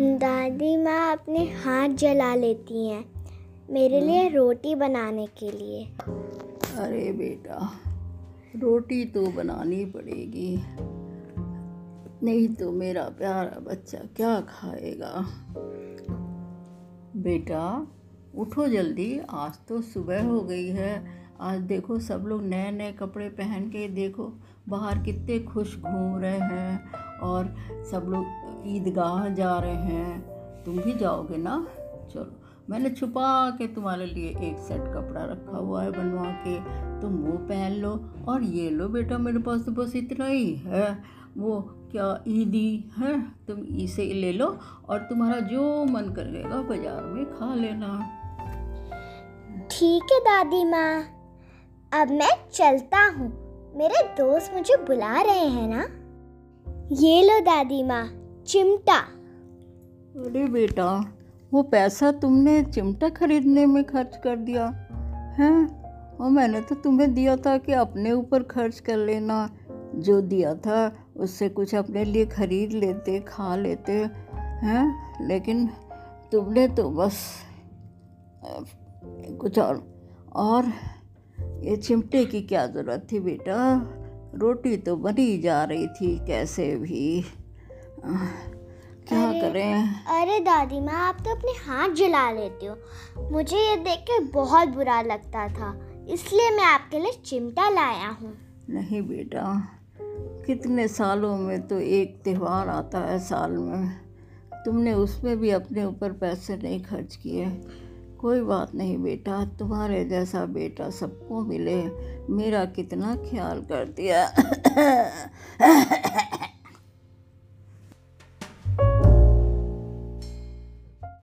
दादी माँ अपने हाथ जला लेती हैं मेरे लिए हम्म। रोटी बनाने के लिए। अरे बेटा रोटी तो बनानी पड़ेगी नहीं तो मेरा प्यारा बच्चा क्या खाएगा? बेटा उठो जल्दी आज तो सुबह हो गई है आज देखो सब लोग नए नए कपड़े पहन के देखो, बाहर कितने खुश घूम रहे हैं और सब लोग ईदगाह जा रहे हैं। तुम भी जाओगे ना? चलो, मैंने छुपा के तुम्हारे लिए एक सेट कपड़ा रखा हुआ है बनवा के। तुम वो पहन लो। और ये लो बेटा, मेरे पास तो बस इतना ही है। वो क्या ईदी है? तुम इसे ले लो और तुम्हारा जो मन करेगा बाज़ार में खा लेना। ठीक है दादी माँ। अब मैं चलता हूँ। मेरे दोस्त मुझे बुला रहे हैं ना? ये लो दादी माँ, चिमटा। अरे बेटा, वो पैसा तुमने चिमटा खरीदने में खर्च कर दिया। है? और मैंने तो तुम्हें दिया था कि अपने ऊपर खर्च कर लेना। जो दिया था, उससे कुछ अपने लिए खरीद लेते, खा लेते। हैं? लेकिन तुमने तो बस कुछ और और ये चिमटे की क्या ज़रूरत थी बेटा? रोटी तो बनी जा रही थी कैसे भी। क्या अरे, करें? अरे दादी माँ आप तो अपने हाथ जला लेते हो। मुझे ये देख के बहुत बुरा लगता था इसलिए मैं आपके लिए चिमटा लाया हूँ। नहीं बेटा कितने सालों में तो एक त्यौहार आता है साल में। तुमने उसमें भी अपने ऊपर पैसे नहीं खर्च किए। कोई बात नहीं बेटा तुम्हारे जैसा बेटा सबको मिले। मेरा कितना ख्याल कर दिया।